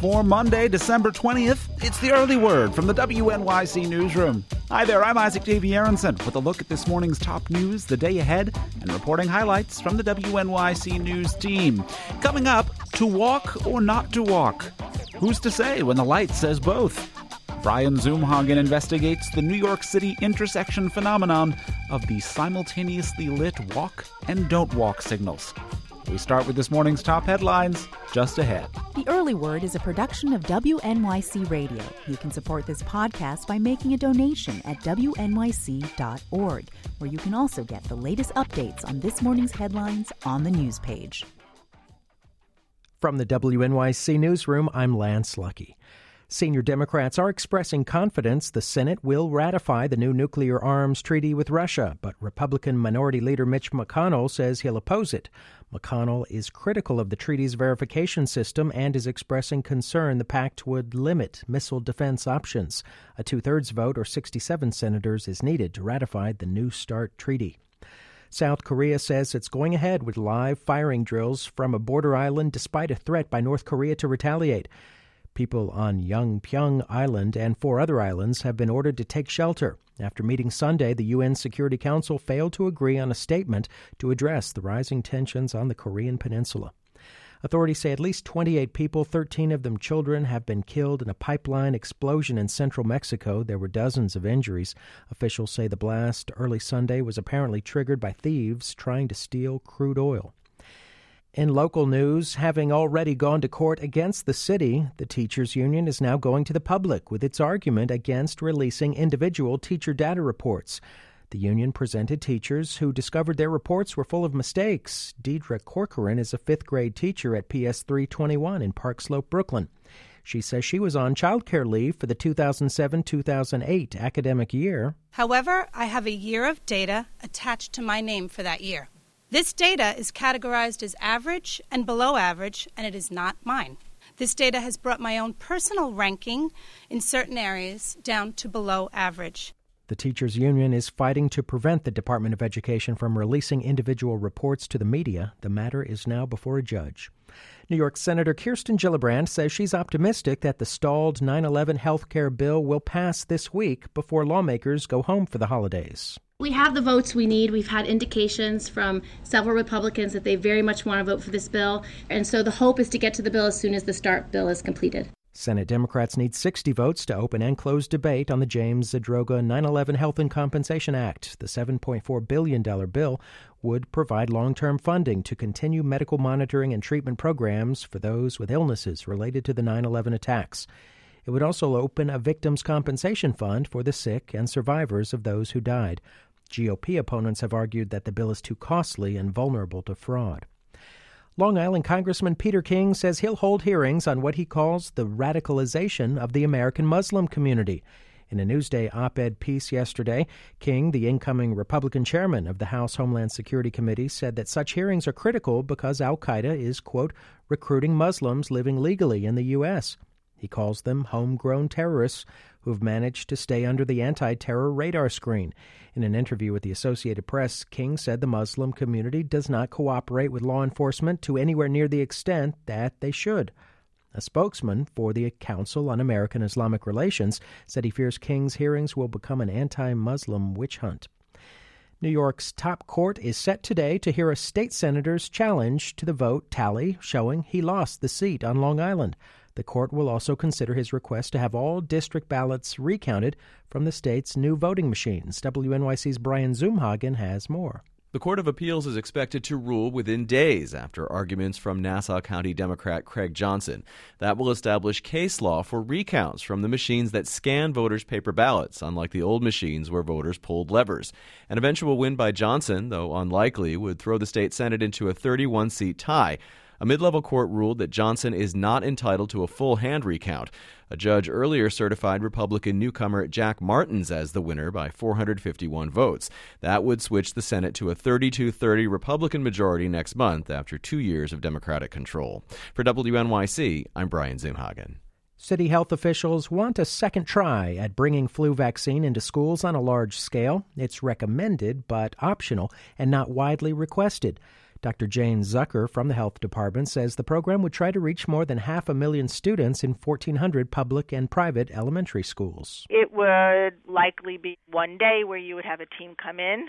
for Monday, December 20th. It's the early word from the WNYC Newsroom. Hi there, I'm Isaac Davy Aronson with a look at this morning's top news, the day ahead, and reporting highlights from the WNYC News team. Coming up, to walk or not to walk? Who's to say when the light says both? Brian Zumhagen investigates the New York City intersection phenomenon of the simultaneously lit walk and don't walk signals. We start with this morning's top headlines just ahead. The Early Word is a production of WNYC Radio. You can support this podcast by making a donation at WNYC.org, where you can also get the latest updates on this morning's headlines on the news page. From the WNYC Newsroom, I'm Lance Lucky. Senior Democrats are expressing confidence the Senate will ratify the new nuclear arms treaty with Russia, but Republican Minority Leader Mitch McConnell says he'll oppose it. McConnell is critical of the treaty's verification system and is expressing concern the pact would limit missile defense options. A two thirds vote, or 67 senators, is needed to ratify the New START treaty. South Korea says it's going ahead with live firing drills from a border island despite a threat by North Korea to retaliate. People on Yeonpyeong Island and four other islands have been ordered to take shelter. After meeting Sunday, the UN Security Council failed to agree on a statement to address the rising tensions on the Korean peninsula. Authorities say at least 28 people, 13 of them children, have been killed in a pipeline explosion in central Mexico. There were dozens of injuries. Officials say the blast early Sunday was apparently triggered by thieves trying to steal crude oil. In local news, having already gone to court against the city, the teachers union is now going to the public with its argument against releasing individual teacher data reports. The union presented teachers who discovered their reports were full of mistakes. Deidre Corcoran is a fifth grade teacher at PS 321 in Park Slope, Brooklyn. She says she was on childcare leave for the 2007 2008 academic year. However, I have a year of data attached to my name for that year. This data is categorized as average and below average, and it is not mine. This data has brought my own personal ranking in certain areas down to below average. The teachers union is fighting to prevent the Department of Education from releasing individual reports to the media. The matter is now before a judge. New York Senator Kirsten Gillibrand says she's optimistic that the stalled 9 11 health care bill will pass this week before lawmakers go home for the holidays. We have the votes we need. We've had indications from several Republicans that they very much want to vote for this bill. And so the hope is to get to the bill as soon as the START bill is completed. Senate Democrats need 60 votes to open and close debate on the James Zadroga 9 11 Health and Compensation Act. The $7.4 billion bill would provide long term funding to continue medical monitoring and treatment programs for those with illnesses related to the 9 11 attacks. It would also open a victims' compensation fund for the sick and survivors of those who died. GOP opponents have argued that the bill is too costly and vulnerable to fraud. Long Island Congressman Peter King says he'll hold hearings on what he calls the radicalization of the American Muslim community. In a Newsday op ed piece yesterday, King, the incoming Republican chairman of the House Homeland Security Committee, said that such hearings are critical because Al Qaeda is, quote, recruiting Muslims living legally in the U.S. He calls them homegrown terrorists who've managed to stay under the anti terror radar screen. In an interview with the Associated Press, King said the Muslim community does not cooperate with law enforcement to anywhere near the extent that they should. A spokesman for the Council on American Islamic Relations said he fears King's hearings will become an anti Muslim witch hunt. New York's top court is set today to hear a state senator's challenge to the vote tally showing he lost the seat on Long Island. The court will also consider his request to have all district ballots recounted from the state's new voting machines. WNYC's Brian Zumhagen has more. The Court of Appeals is expected to rule within days after arguments from Nassau County Democrat Craig Johnson. That will establish case law for recounts from the machines that scan voters' paper ballots, unlike the old machines where voters pulled levers. An eventual win by Johnson, though unlikely, would throw the state Senate into a 31 seat tie. A mid level court ruled that Johnson is not entitled to a full hand recount. A judge earlier certified Republican newcomer Jack Martins as the winner by 451 votes. That would switch the Senate to a 32 30 Republican majority next month after two years of Democratic control. For WNYC, I'm Brian Zumhagen. City health officials want a second try at bringing flu vaccine into schools on a large scale. It's recommended but optional and not widely requested. Dr. Jane Zucker from the health department says the program would try to reach more than half a million students in 1,400 public and private elementary schools. It would likely be one day where you would have a team come in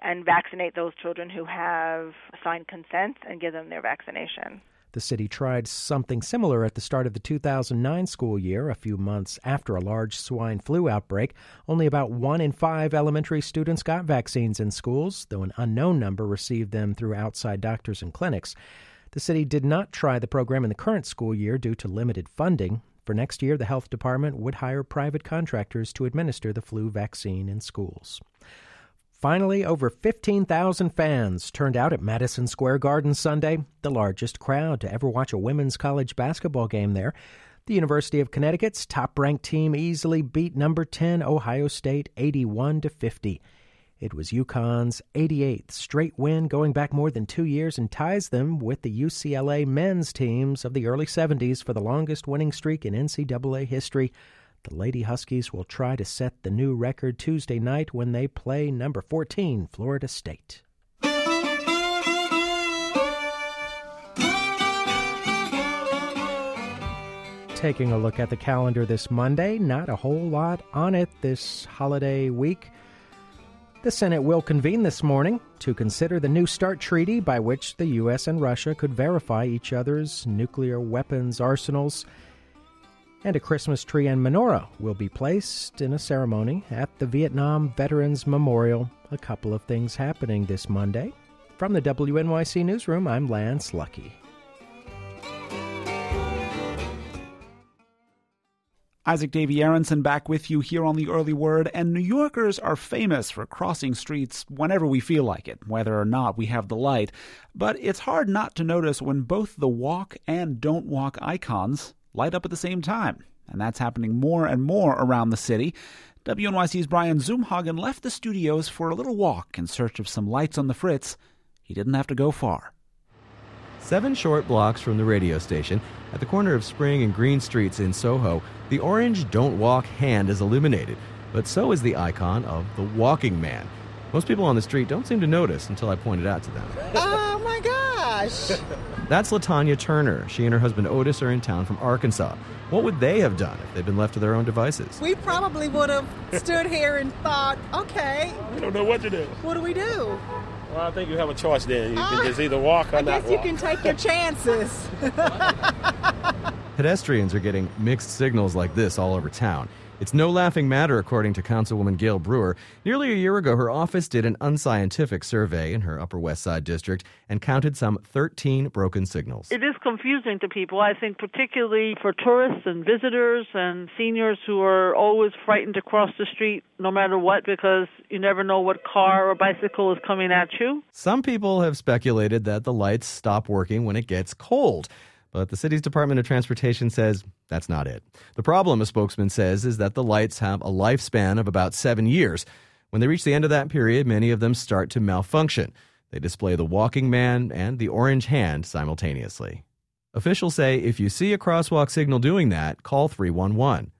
and vaccinate those children who have signed consent and give them their vaccination. The city tried something similar at the start of the 2009 school year, a few months after a large swine flu outbreak. Only about one in five elementary students got vaccines in schools, though an unknown number received them through outside doctors and clinics. The city did not try the program in the current school year due to limited funding. For next year, the health department would hire private contractors to administer the flu vaccine in schools. Finally, over 15,000 fans turned out at Madison Square Garden Sunday, the largest crowd to ever watch a women's college basketball game there. The University of Connecticut's top-ranked team easily beat number 10 Ohio State 81 to 50. It was UConn's 88th straight win going back more than 2 years and ties them with the UCLA men's teams of the early 70s for the longest winning streak in NCAA history. The Lady Huskies will try to set the new record Tuesday night when they play number 14, Florida State. Taking a look at the calendar this Monday, not a whole lot on it this holiday week. The Senate will convene this morning to consider the New START treaty by which the U.S. and Russia could verify each other's nuclear weapons arsenals and a Christmas tree and menorah will be placed in a ceremony at the Vietnam Veterans Memorial. A couple of things happening this Monday. From the WNYC Newsroom, I'm Lance Lucky. Isaac Davy Aronson back with you here on the Early Word, and New Yorkers are famous for crossing streets whenever we feel like it, whether or not we have the light. But it's hard not to notice when both the walk and don't walk icons light up at the same time. And that's happening more and more around the city. WNYC's Brian Zumhagen left the studios for a little walk in search of some lights on the fritz. He didn't have to go far. Seven short blocks from the radio station, at the corner of Spring and Greene Streets in Soho, the orange Don't Walk hand is illuminated, but so is the icon of the walking man. Most people on the street don't seem to notice until I point it out to them. Oh my gosh! That's Latanya Turner. She and her husband Otis are in town from Arkansas. What would they have done if they'd been left to their own devices? We probably would have stood here and thought, okay. We don't know what to do. What do we do? Well, I think you have a choice then. You uh, can just either walk or I not guess you can take your chances. Pedestrians are getting mixed signals like this all over town. It's no laughing matter, according to Councilwoman Gale Brewer. Nearly a year ago, her office did an unscientific survey in her Upper West Side district and counted some 13 broken signals. It is confusing to people, I think, particularly for tourists and visitors and seniors who are always frightened to cross the street no matter what because you never know what car or bicycle is coming at you. Some people have speculated that the lights stop working when it gets cold. But the city's Department of Transportation says that's not it. The problem, a spokesman says, is that the lights have a lifespan of about seven years. When they reach the end of that period, many of them start to malfunction. They display the walking man and the orange hand simultaneously. Officials say if you see a crosswalk signal doing that, call 311.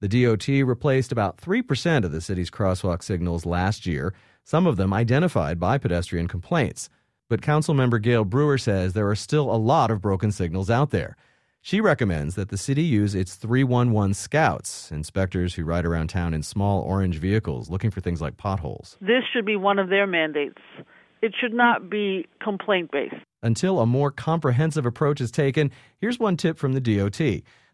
The DOT replaced about 3% of the city's crosswalk signals last year, some of them identified by pedestrian complaints. But Councilmember Gale Brewer says there are still a lot of broken signals out there. She recommends that the city use its 311 scouts, inspectors who ride around town in small orange vehicles looking for things like potholes. This should be one of their mandates. It should not be complaint based. Until a more comprehensive approach is taken, here's one tip from the DOT.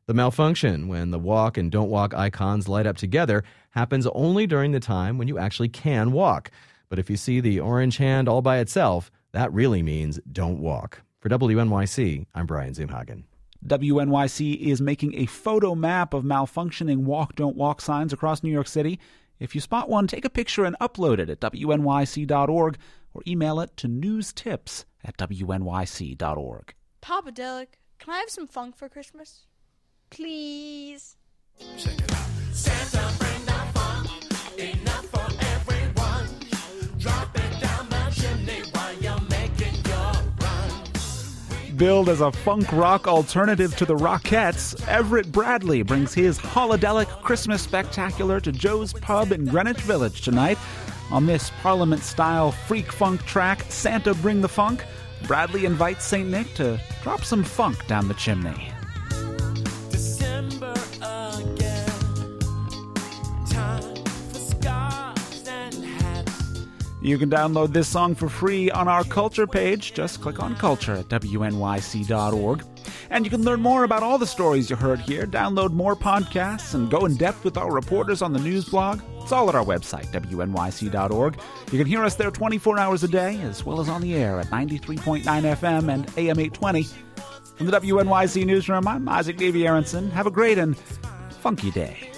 The malfunction, when the walk and don't walk icons light up together, happens only during the time when you actually can walk. But if you see the orange hand all by itself, that really means don't walk. For WNYC, I'm Brian Zumhagen. WNYC is making a photo map of malfunctioning walk don't walk signs across New York City. If you spot one, take a picture and upload it at wnyc.org or email it to newstips at wnyc.org. Papa Delic, can I have some funk for Christmas? Please. Check it out. Santa bring the funk, enough for Billed as a funk rock alternative to the Rockettes, Everett Bradley brings his Holidelic Christmas spectacular to Joe's Pub in Greenwich Village tonight. On this Parliament style freak funk track, Santa Bring the Funk, Bradley invites St. Nick to drop some funk down the chimney. You can download this song for free on our culture page. Just click on culture at wnyc.org. And you can learn more about all the stories you heard here, download more podcasts, and go in depth with our reporters on the news blog. It's all at our website, wnyc.org. You can hear us there 24 hours a day, as well as on the air at 93.9 FM and AM 820. From the WNYC Newsroom, I'm Isaac Davy Aronson. Have a great and funky day.